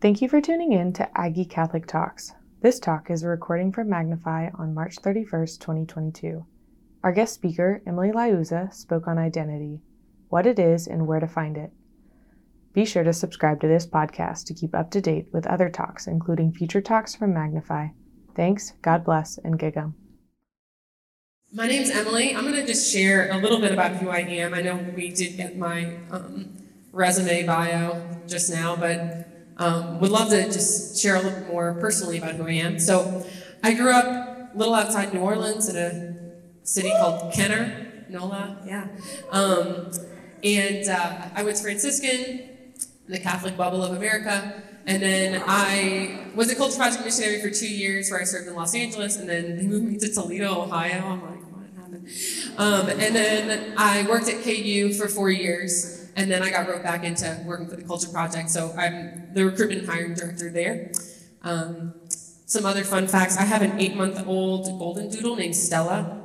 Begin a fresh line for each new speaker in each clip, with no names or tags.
Thank you for tuning in to Aggie Catholic Talks. This talk is a recording from Magnify on March 31st, 2022. Our guest speaker, Emily Liuza, spoke on identity, what it is, and where to find it. Be sure to subscribe to this podcast to keep up to date with other talks, including future talks from Magnify. Thanks, God bless, and gig 'em.
My name's Emily. I'm going to just share a little bit about who I am. I know we did get my um, resume bio just now, but um, would love to just share a little more personally about who I am. So, I grew up a little outside New Orleans in a city called Kenner, NOLA, yeah. Um, and uh, I was Franciscan, the Catholic bubble of America. And then I was a Culture Project missionary for two years where I served in Los Angeles, and then they moved me to Toledo, Ohio. I'm like, what happened? Um, and then I worked at KU for four years, and then I got roped back into working for the Culture Project. So I'm the recruitment and hiring director there. Um, some other fun facts I have an eight month old golden doodle named Stella,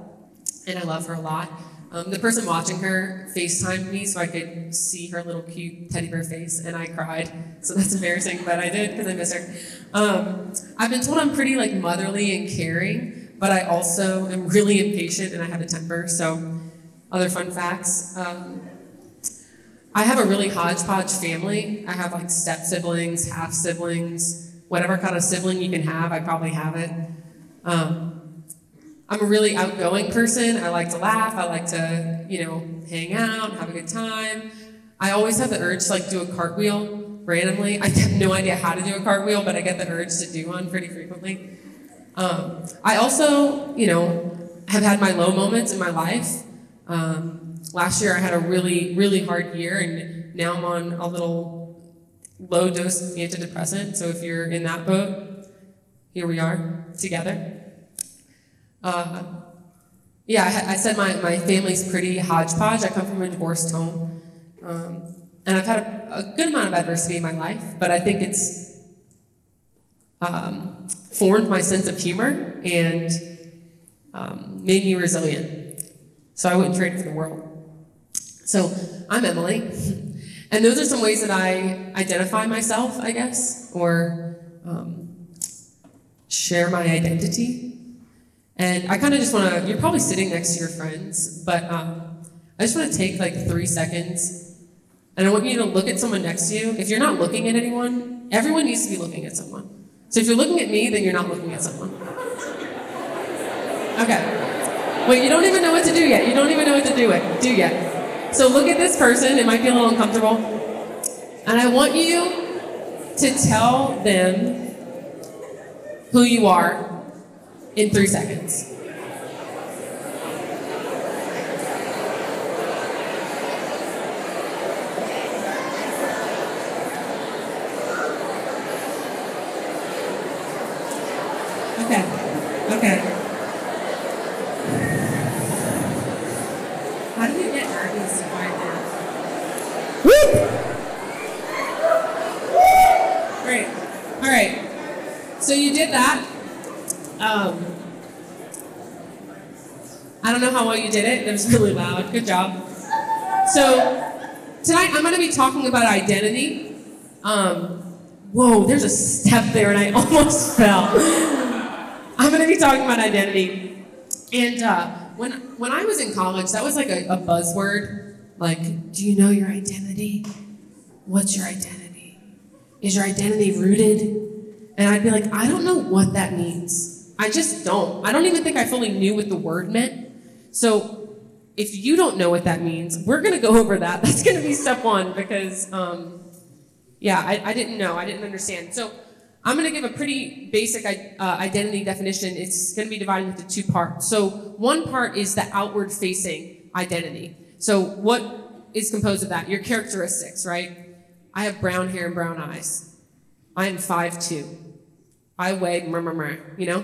and I love her a lot. Um, the person watching her FaceTimed me so I could see her little cute teddy bear face, and I cried. So that's embarrassing, but I did because I miss her. Um, I've been told I'm pretty like motherly and caring, but I also am really impatient and I have a temper. So, other fun facts. Um, I have a really hodgepodge family. I have like step siblings, half siblings, whatever kind of sibling you can have, I probably have it. Um, I'm a really outgoing person. I like to laugh. I like to, you know, hang out, have a good time. I always have the urge to like do a cartwheel randomly. I have no idea how to do a cartwheel, but I get the urge to do one pretty frequently. Um, I also, you know, have had my low moments in my life. Um, last year I had a really, really hard year, and now I'm on a little low dose antidepressant. So if you're in that boat, here we are together. Uh, yeah, I, I, said my, my family's pretty hodgepodge. I come from a divorced home. Um, and I've had a, a, good amount of adversity in my life, but I think it's um, formed my sense of humor and um, made me resilient. So I wouldn't trade it for the world. So I'm Emily, and those are some ways that I identify myself, I guess, or um, share my identity. And I kind of just want to, you're probably sitting next to your friends, but um, I just want to take like three seconds, and I want you to look at someone next to you. If you're not looking at anyone, everyone needs to be looking at someone. So if you're looking at me, then you're not looking at someone. Okay. Wait, you don't even know what to do yet. You don't even know what to do it. Do yet. So look at this person, it might be a little uncomfortable. And I want you to tell them who you are in three seconds. Okay. Okay. did that. Um, I don't know how well you did it. It was really loud. Good job. So tonight I'm going to be talking about identity. Um, whoa, there's a step there, and I almost fell. I'm going to be talking about identity. And uh, when when I was in college, that was like a, a buzzword. Like, do you know your identity? What's your identity? Is your identity rooted and I'd be like, I don't know what that means. I just don't. I don't even think I fully knew what the word meant. So if you don't know what that means, we're going to go over that. That's going to be step one because, um, yeah, I, I, didn't know. I didn't understand. So I'm going to give a pretty basic uh, identity definition. It's going to be divided into two parts. So one part is the outward facing identity. So what is composed of that? Your characteristics, right? I have brown hair and brown eyes. I am 5'2". I weigh, mur, mur, mur, you know?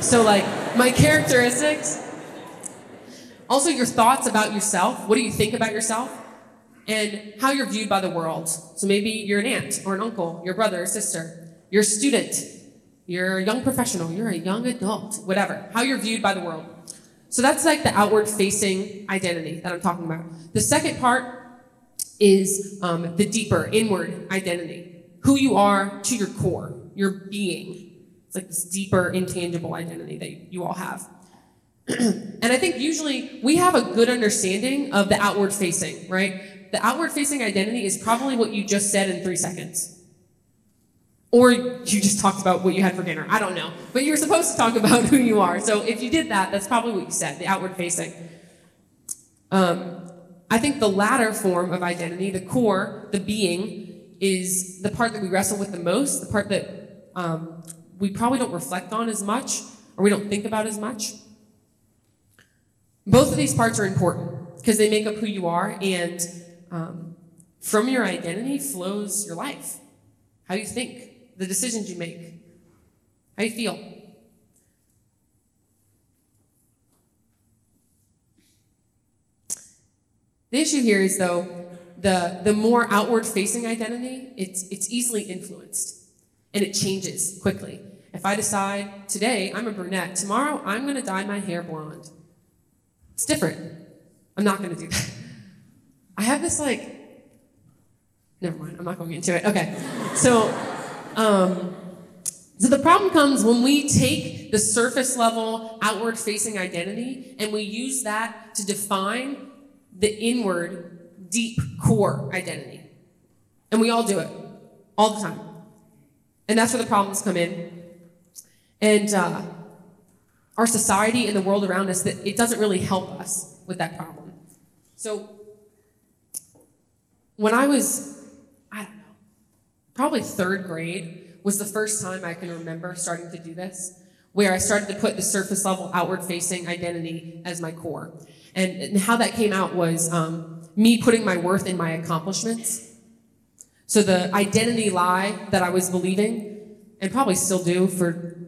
So, like, my characteristics, also your thoughts about yourself. What do you think about yourself? And how you're viewed by the world. So, maybe you're an aunt or an uncle, your brother or sister, you're a student, you're a young professional, you're a young adult, whatever. How you're viewed by the world. So, that's like the outward facing identity that I'm talking about. The second part is um, the deeper, inward identity who you are to your core, your being. It's like this deeper, intangible identity that you all have. And I think usually we have a good understanding of the outward facing, right? The outward facing identity is probably what you just said in three seconds. Or you just talked about what you had for dinner. I don't know. But you're supposed to talk about who you are. So if you did that, that's probably what you said, the outward facing. Um, I think the latter form of identity, the core, the being, is the part that we wrestle with the most, the part that um, we probably don't reflect on as much or we don't think about as much. Both of these parts are important because they make up who you are, and um, from your identity flows your life. How you think, the decisions you make, how you feel. The issue here is though the the more outward facing identity, it's it's easily influenced and it changes quickly. If I decide today I'm a brunette, tomorrow I'm going to dye my hair blonde. It's different. I'm not going to do that. I have this like never mind, I'm not going into it. Okay. So um so the problem comes when we take the surface level outward facing identity and we use that to define the inward, deep core identity. And we all do it all the time. And that's where the problems come in. And uh, our society and the world around us, that it doesn't really help us with that problem. So when I was, I don't know, probably third grade was the first time I can remember starting to do this, where I started to put the surface level outward facing identity as my core. And, and how that came out was um, me putting my worth in my accomplishments. So the identity lie that I was believing, and probably still do for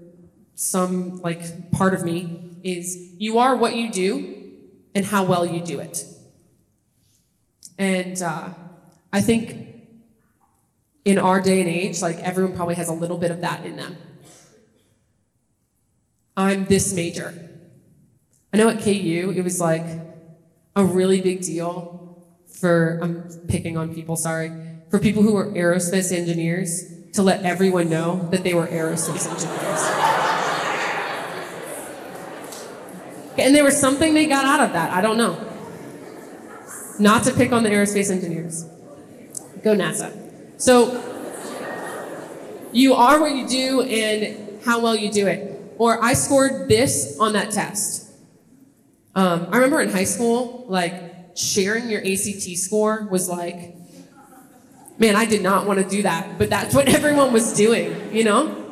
some like part of me, is you are what you do and how well you do it. And uh, I think in our day and age, like everyone probably has a little bit of that in them. I'm this major. I know at KU, it was like a really big deal for, I'm picking on people, sorry, for people who were aerospace engineers to let everyone know that they were aerospace engineers. And there was something they got out of that. I don't know. Not to pick on the aerospace engineers. Go NASA. So, you are what you do and how well you do it. Or I scored this on that test. Um, I remember in high school, like sharing your ACT score was like, man, I did not want to do that, but that's what everyone was doing, you know?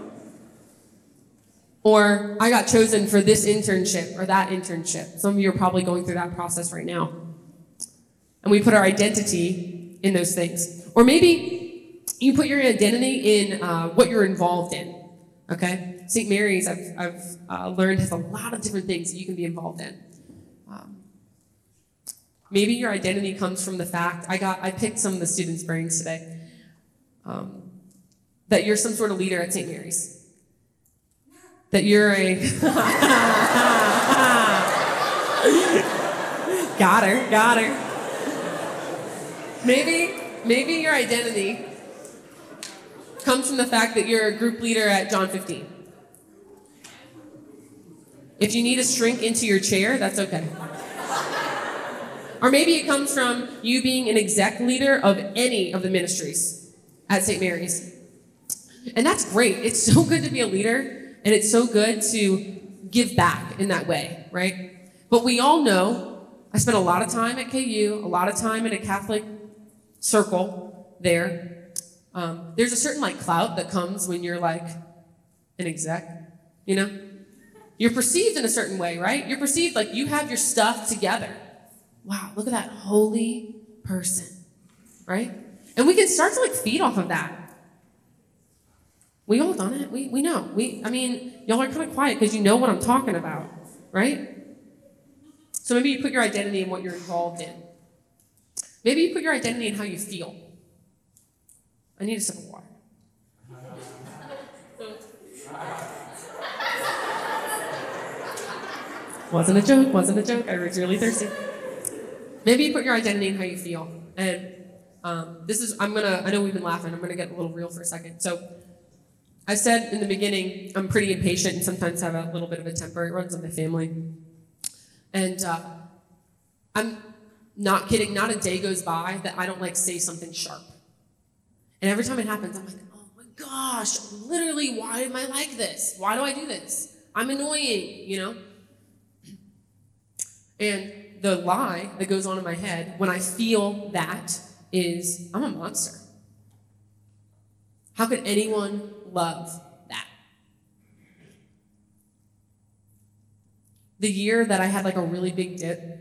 Or I got chosen for this internship or that internship. Some of you are probably going through that process right now. And we put our identity in those things. Or maybe you put your identity in uh, what you're involved in. Okay? St. Mary's, I've, I've uh, learned, has a lot of different things that you can be involved in. Um, maybe your identity comes from the fact, I got, I picked some of the students' brains today, um, that you're some sort of leader at St. Mary's. That you're a. got her, got her. Maybe, maybe your identity comes from the fact that you're a group leader at John 15. If you need to shrink into your chair, that's okay. Or maybe it comes from you being an exec leader of any of the ministries at St. Mary's. And that's great. It's so good to be a leader and it's so good to give back in that way, right? But we all know, I spent a lot of time at KU, a lot of time in a Catholic circle there. Um, there's a certain like clout that comes when you're like an exec, you know? You're perceived in a certain way, right? You're perceived like you have your stuff together. Wow, look at that holy person, right? And we can start to like feed off of that. We all done it. We, we know. We, I mean, y'all are kind of quiet because you know what I'm talking about, right? So maybe you put your identity in what you're involved in. Maybe you put your identity in how you feel. I need a sip of water. wasn't a joke, wasn't a joke. I was really thirsty. Maybe you put your identity in how you feel. And Um, this is, I'm gonna, I know we've been laughing, I'm gonna get a little real for a second. So, I said in the beginning, I'm pretty impatient and sometimes have a little bit of a temper. It runs in my family. And uh, I'm not kidding, not a day goes by that I don't like say something sharp. And every time it happens, I'm like, oh my gosh, literally, why am I like this? Why do I do this? I'm annoying, you know? And the lie that goes on in my head when I feel that is I'm a monster. How could anyone love that? The year that I had like a really big dip,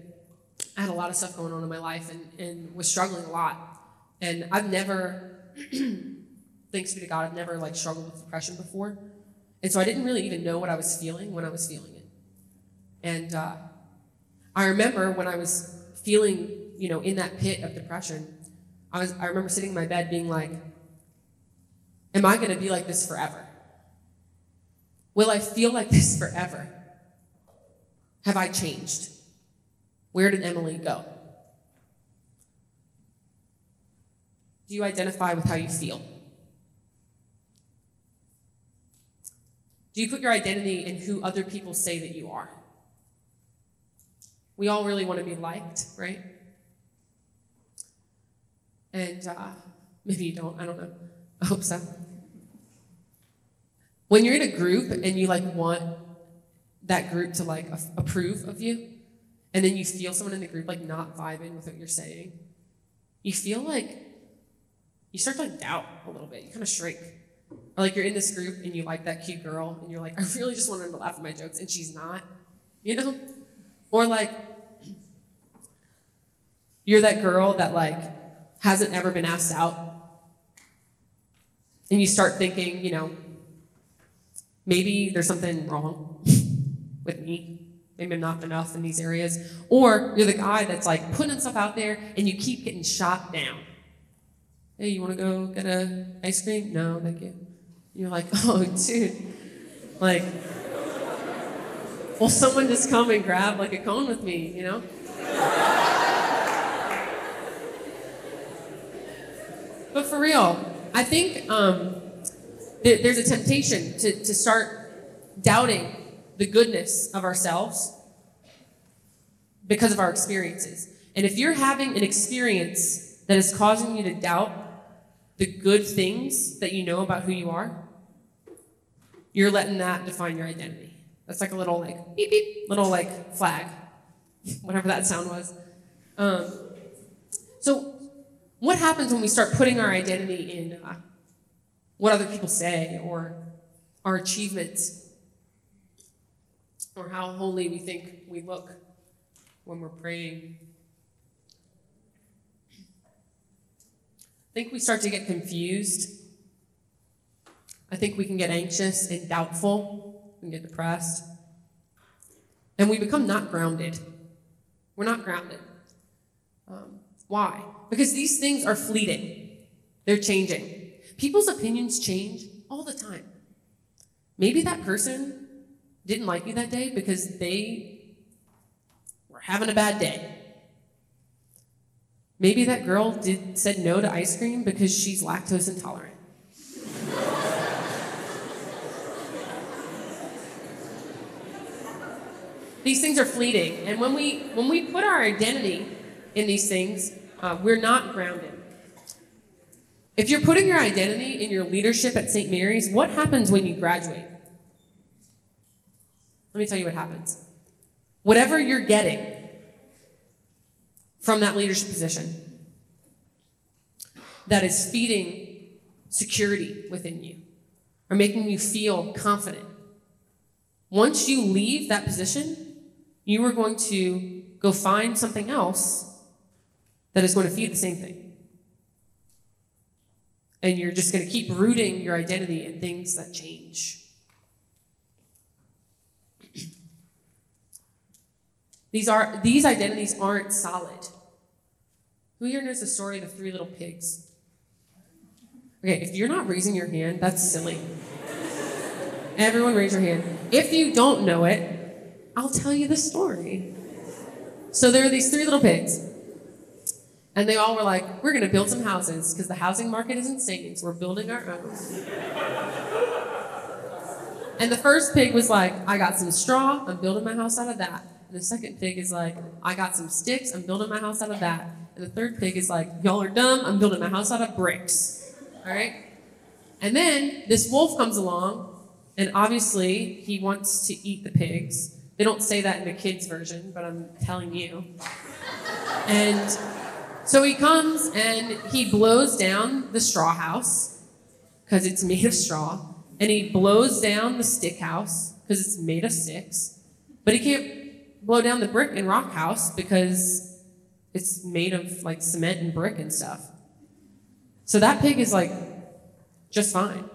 I had a lot of stuff going on in my life and, and was struggling a lot. And I've never, thanks be to God, I've never like struggled with depression before. And so I didn't really even know what I was feeling when I was feeling it. And uh, I remember when I was feeling, you know, in that pit of depression, I was I remember sitting in my bed being like, Am I gonna be like this forever? Will I feel like this forever? Have I changed? Where did Emily go? Do you identify with how you feel? Do you put your identity in who other people say that you are? We all really want to be liked, right? And uh, maybe you don't, I don't know. I hope so. When you're in a group and you like want that group to like approve of you, and then you feel someone in the group like not vibing with what you're saying, you feel like you start to like doubt a little bit. You kind of shrink. Or like you're in this group and you like that cute girl and you're like, I really just want her to laugh at my jokes and she's not, you know? Or like you're that girl that like hasn't ever been asked out. And you start thinking, you know, maybe there's something wrong with me. Maybe I'm not enough in these areas. Or you're the guy that's like putting stuff out there and you keep getting shot down. Hey, you want to go get a ice cream? No, thank you. You're like, oh, dude. Like, will someone just come and grab like a cone with me, you know? But for real, I think um, there's a temptation to, to start doubting the goodness of ourselves because of our experiences. And if you're having an experience that is causing you to doubt the good things that you know about who you are, you're letting that define your identity. That's like a little like beep beep, little like flag, whatever that sound was. Um, so what happens when we start putting our identity in uh, what other people say or our achievements or how holy we think we look when we're praying? I think we start to get confused. I think we can get anxious and doubtful and get depressed. And we become not grounded. We're not grounded. Um, why? Because these things are fleeting, they're changing. People's opinions change all the time. Maybe that person didn't like you that day because they were having a bad day. Maybe that girl did, said no to ice cream because she's lactose intolerant. these things are fleeting, and when we when we put our identity in these things, uh, we're not grounded. If you're putting your identity in your leadership at St. Mary's, what happens when you graduate? Let me tell you what happens. Whatever you're getting from that leadership position that is feeding security within you or making you feel confident, once you leave that position, you are going to go find something else that is going to feed the same thing. And you're just going to keep rooting your identity in things that change. these are these identities aren't solid. Who here knows the story of the three little pigs? Okay, if you're not raising your hand, that's silly. Everyone raise your hand. If you don't know it, I'll tell you the story. So there are these three little pigs And they all were like, we're going to build some houses because the housing market is insane, so we're building our own. and the first pig was like, I got some straw, I'm building my house out of that. And the second pig is like, I got some sticks, I'm building my house out of that. And the third pig is like, y'all are dumb, I'm building my house out of bricks. All right? And then this wolf comes along, and obviously he wants to eat the pigs. They don't say that in the kids' version, but I'm telling you. And so he comes and he blows down the straw house because it's made of straw, and he blows down the stick house because it's made of sticks, but he can't blow down the brick and rock house because it's made of like cement and brick and stuff. So that pig is like just fine.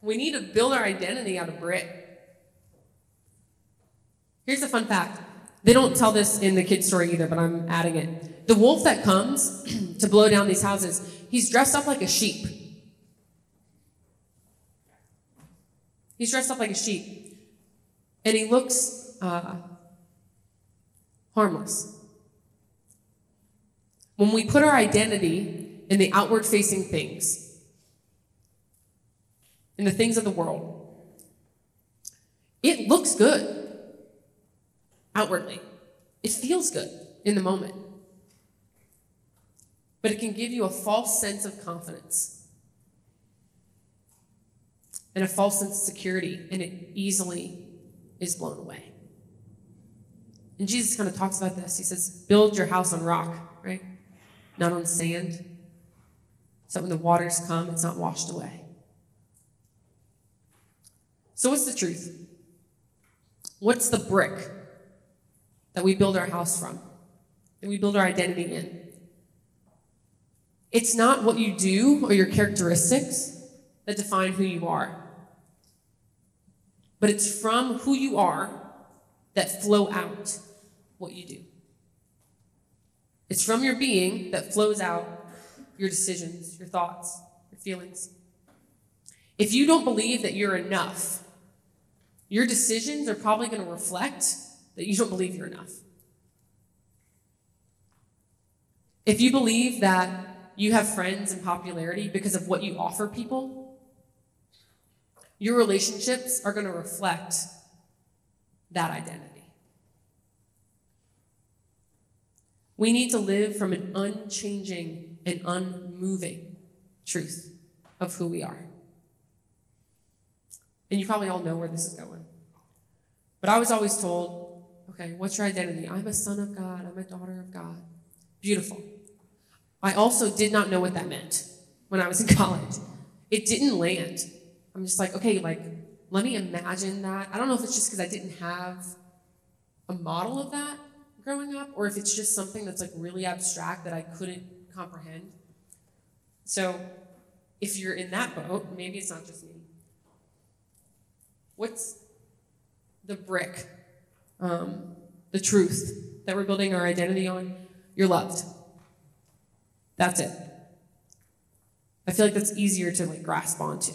We need to build our identity out of brick. Here's a fun fact they don't tell this in the kid's story either, but I'm adding it. The wolf that comes to blow down these houses, he's dressed up like a sheep. He's dressed up like a sheep. And he looks uh, harmless. When we put our identity in the outward facing things, in the things of the world, it looks good outwardly. It feels good in the moment. But it can give you a false sense of confidence and a false sense of security, and it easily is blown away. And Jesus kind of talks about this. He says, Build your house on rock, right? Not on sand. So when the waters come, it's not washed away. So, what's the truth? What's the brick that we build our house from, that we build our identity in. It's not what you do or your characteristics that define who you are, but it's from who you are that flow out what you do. It's from your being that flows out your decisions, your thoughts, your feelings. If you don't believe that you're enough, your decisions are probably going to reflect that you don't believe you're enough. If you believe that you have friends and popularity because of what you offer people, your relationships are going to reflect that identity. We need to live from an unchanging and unmoving truth of who we are. And you probably all know where this is going. But I was always told Okay, what's your identity? I'm a son of God. I'm a daughter of God. Beautiful. I also did not know what that meant when I was in college. It didn't land. I'm just like, okay, like, let me imagine that. I don't know if it's just because I didn't have a model of that growing up, or if it's just something that's like really abstract that I couldn't comprehend. So, if you're in that boat, maybe it's not just me. What's the brick um, the truth that we're building our identity on, you're loved. That's it. I feel like that's easier to like grasp onto.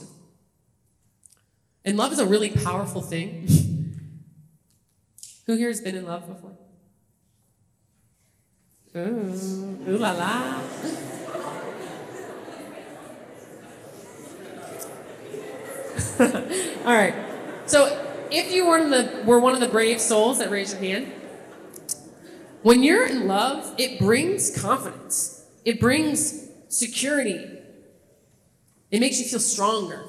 And love is a really powerful thing. Who here has been in love before? Ooh, ooh la la. All right. So if you were, the, were one of the brave souls that raised your hand, when you're in love, it brings confidence. It brings security. It makes you feel stronger.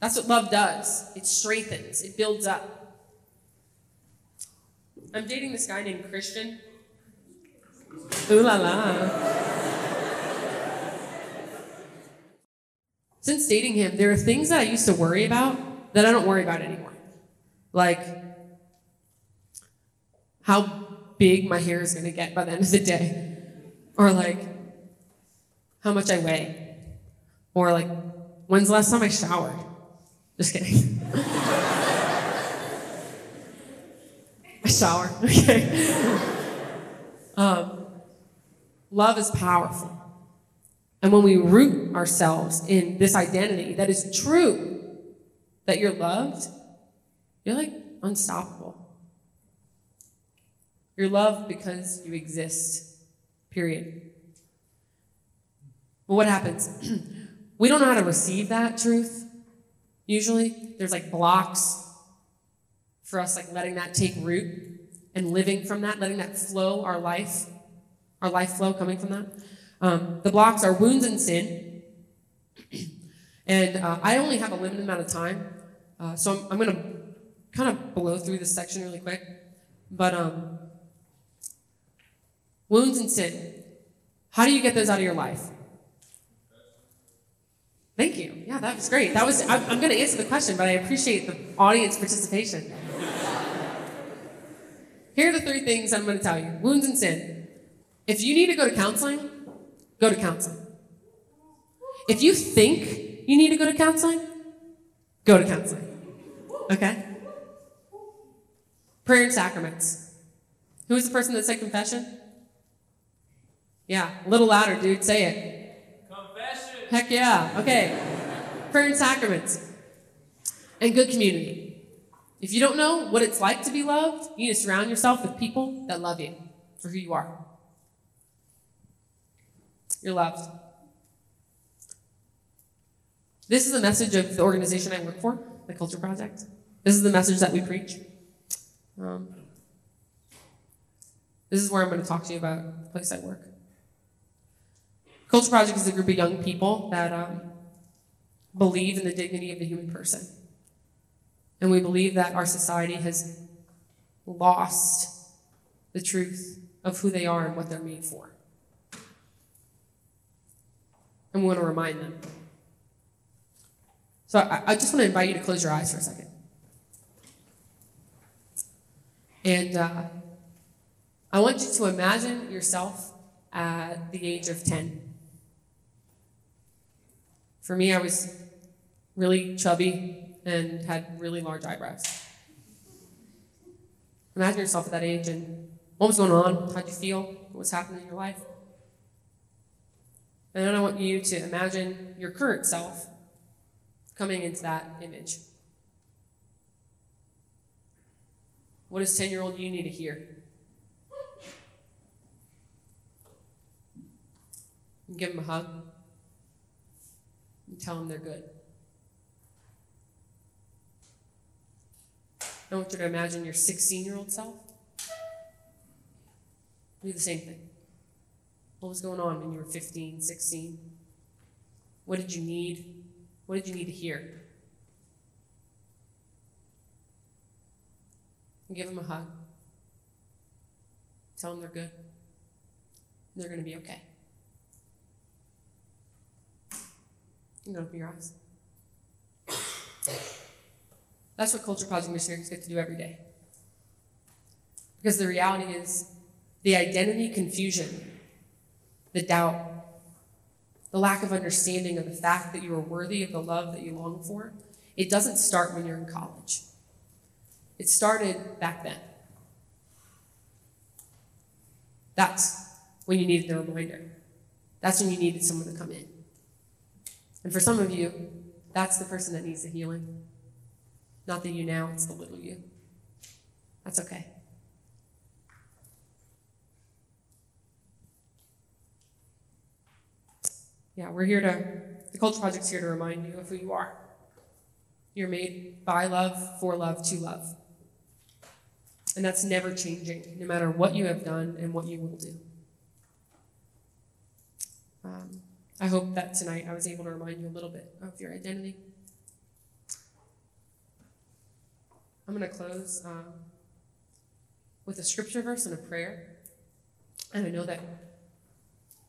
That's what love does. It strengthens, it builds up. I'm dating this guy named Christian. Ooh la la. Since dating him, there are things that I used to worry about that I don't worry about anymore. Like how big my hair is going to get by the end of the day, or like how much I weigh, or like when's the last time I showered. Just kidding. I shower, okay? um, love is powerful. And when we root ourselves in this identity that is true, that you're loved, you're like unstoppable. You're loved because you exist, period. But what happens? we don't know how to receive that truth, usually. There's like blocks for us, like letting that take root and living from that, letting that flow our life, our life flow coming from that. Um, the blocks are wounds and sin. and uh, I only have a limited amount of time, uh, so I'm, I'm going to kind of blow through this section really quick. But um, wounds and sin. How do you get those out of your life? Thank you. Yeah, that was great. That was. I'm, I'm going to answer the question, but I appreciate the audience participation. Here are the three things I'm going to tell you: wounds and sin. If you need to go to counseling, go to counseling. If you think you need to go to counseling, go to counseling. Okay? Prayer and sacraments. Who was the person that said confession? Yeah, a little louder, dude. Say it.
Confession.
Heck yeah. Okay. Prayer and sacraments. And good community. If you don't know what it's like to be loved, you need to surround yourself with people that love you for who you are. You're loved. This is the message of the organization I work for, the Culture Project. This is the message that we preach. Um, this is where I'm going to talk to you about the place I work. Culture Project is a group of young people that um, believe in the dignity of the human person. And we believe that our society has lost the truth of who they are and what they're made for. And we want to remind them. So I, I just want to invite you to close your eyes for a second. And uh, I want you to imagine yourself at the age of 10. For me, I was really chubby and had really large eyebrows. Imagine yourself at that age and what was going on? How'd you feel? What was happening in your life? And then I want you to imagine your current self coming into that image. What does 10 year old you need to hear? You give them a hug. And tell them they're good. I want you to imagine your 16 year old self. Do the same thing. What was going on when you were 15, 16? What did you need? What did you need to hear? Give them a hug. Tell them they're good. They're going to be okay. You can open your eyes. That's what Culture Project missionaries get to do every day. Because the reality is the identity confusion, the doubt, the lack of understanding of the fact that you are worthy of the love that you long for, it doesn't start when you're in college. It started back then. That's when you needed the reminder. That's when you needed someone to come in. And for some of you, that's the person that needs the healing. Not the you now, it's the little you. That's okay. Yeah, we're here to, the Culture Project's here to remind you of who you are. You're made by love, for love, to love. And that's never changing, no matter what you have done and what you will do. Um, I hope that tonight I was able to remind you a little bit of your identity. I'm going to close um, with a scripture verse and a prayer. And I know that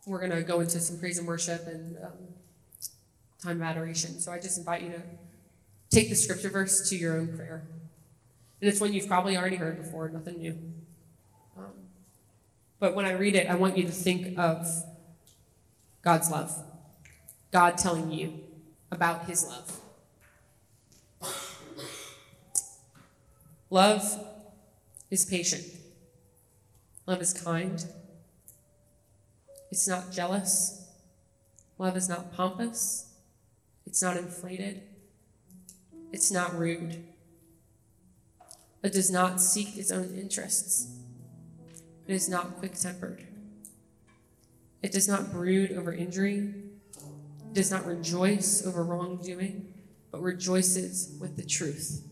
we're going to go into some praise and worship and um, time of adoration. So I just invite you to take the scripture verse to your own prayer. And it's one you've probably already heard before, nothing new. Um, but when I read it, I want you to think of God's love, God telling you about his love. Love is patient. Love is kind. It's not jealous. Love is not pompous. It's not inflated. It's not rude. It does not seek its own interests. It is not quick tempered. It does not brood over injury. It does not rejoice over wrongdoing, but rejoices with the truth.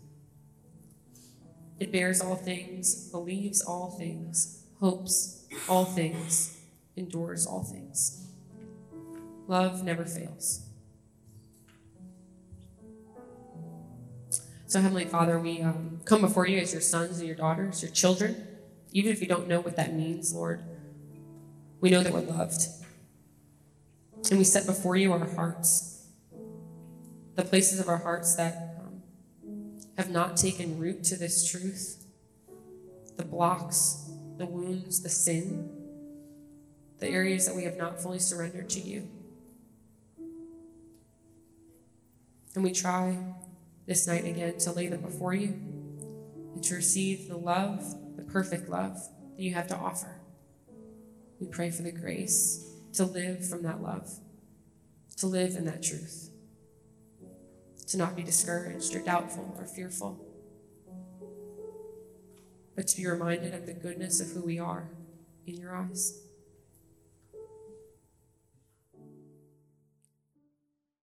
It bears all things, believes all things, hopes all things, endures all things. Love never fails. So, Heavenly Father, we um, come before you as your sons and your daughters, your children. Even if you don't know what that means, Lord, we know that we're loved. And we set before you our hearts, the places of our hearts that um, have not taken root to this truth, the blocks, the wounds, the sin, the areas that we have not fully surrendered to you. And we try this night again to lay them before you and to receive the love, the perfect love that you have to offer. We pray for the grace to live from that love, to live in that truth, to not be discouraged or doubtful or fearful, but to be reminded of the goodness of who we are in your eyes.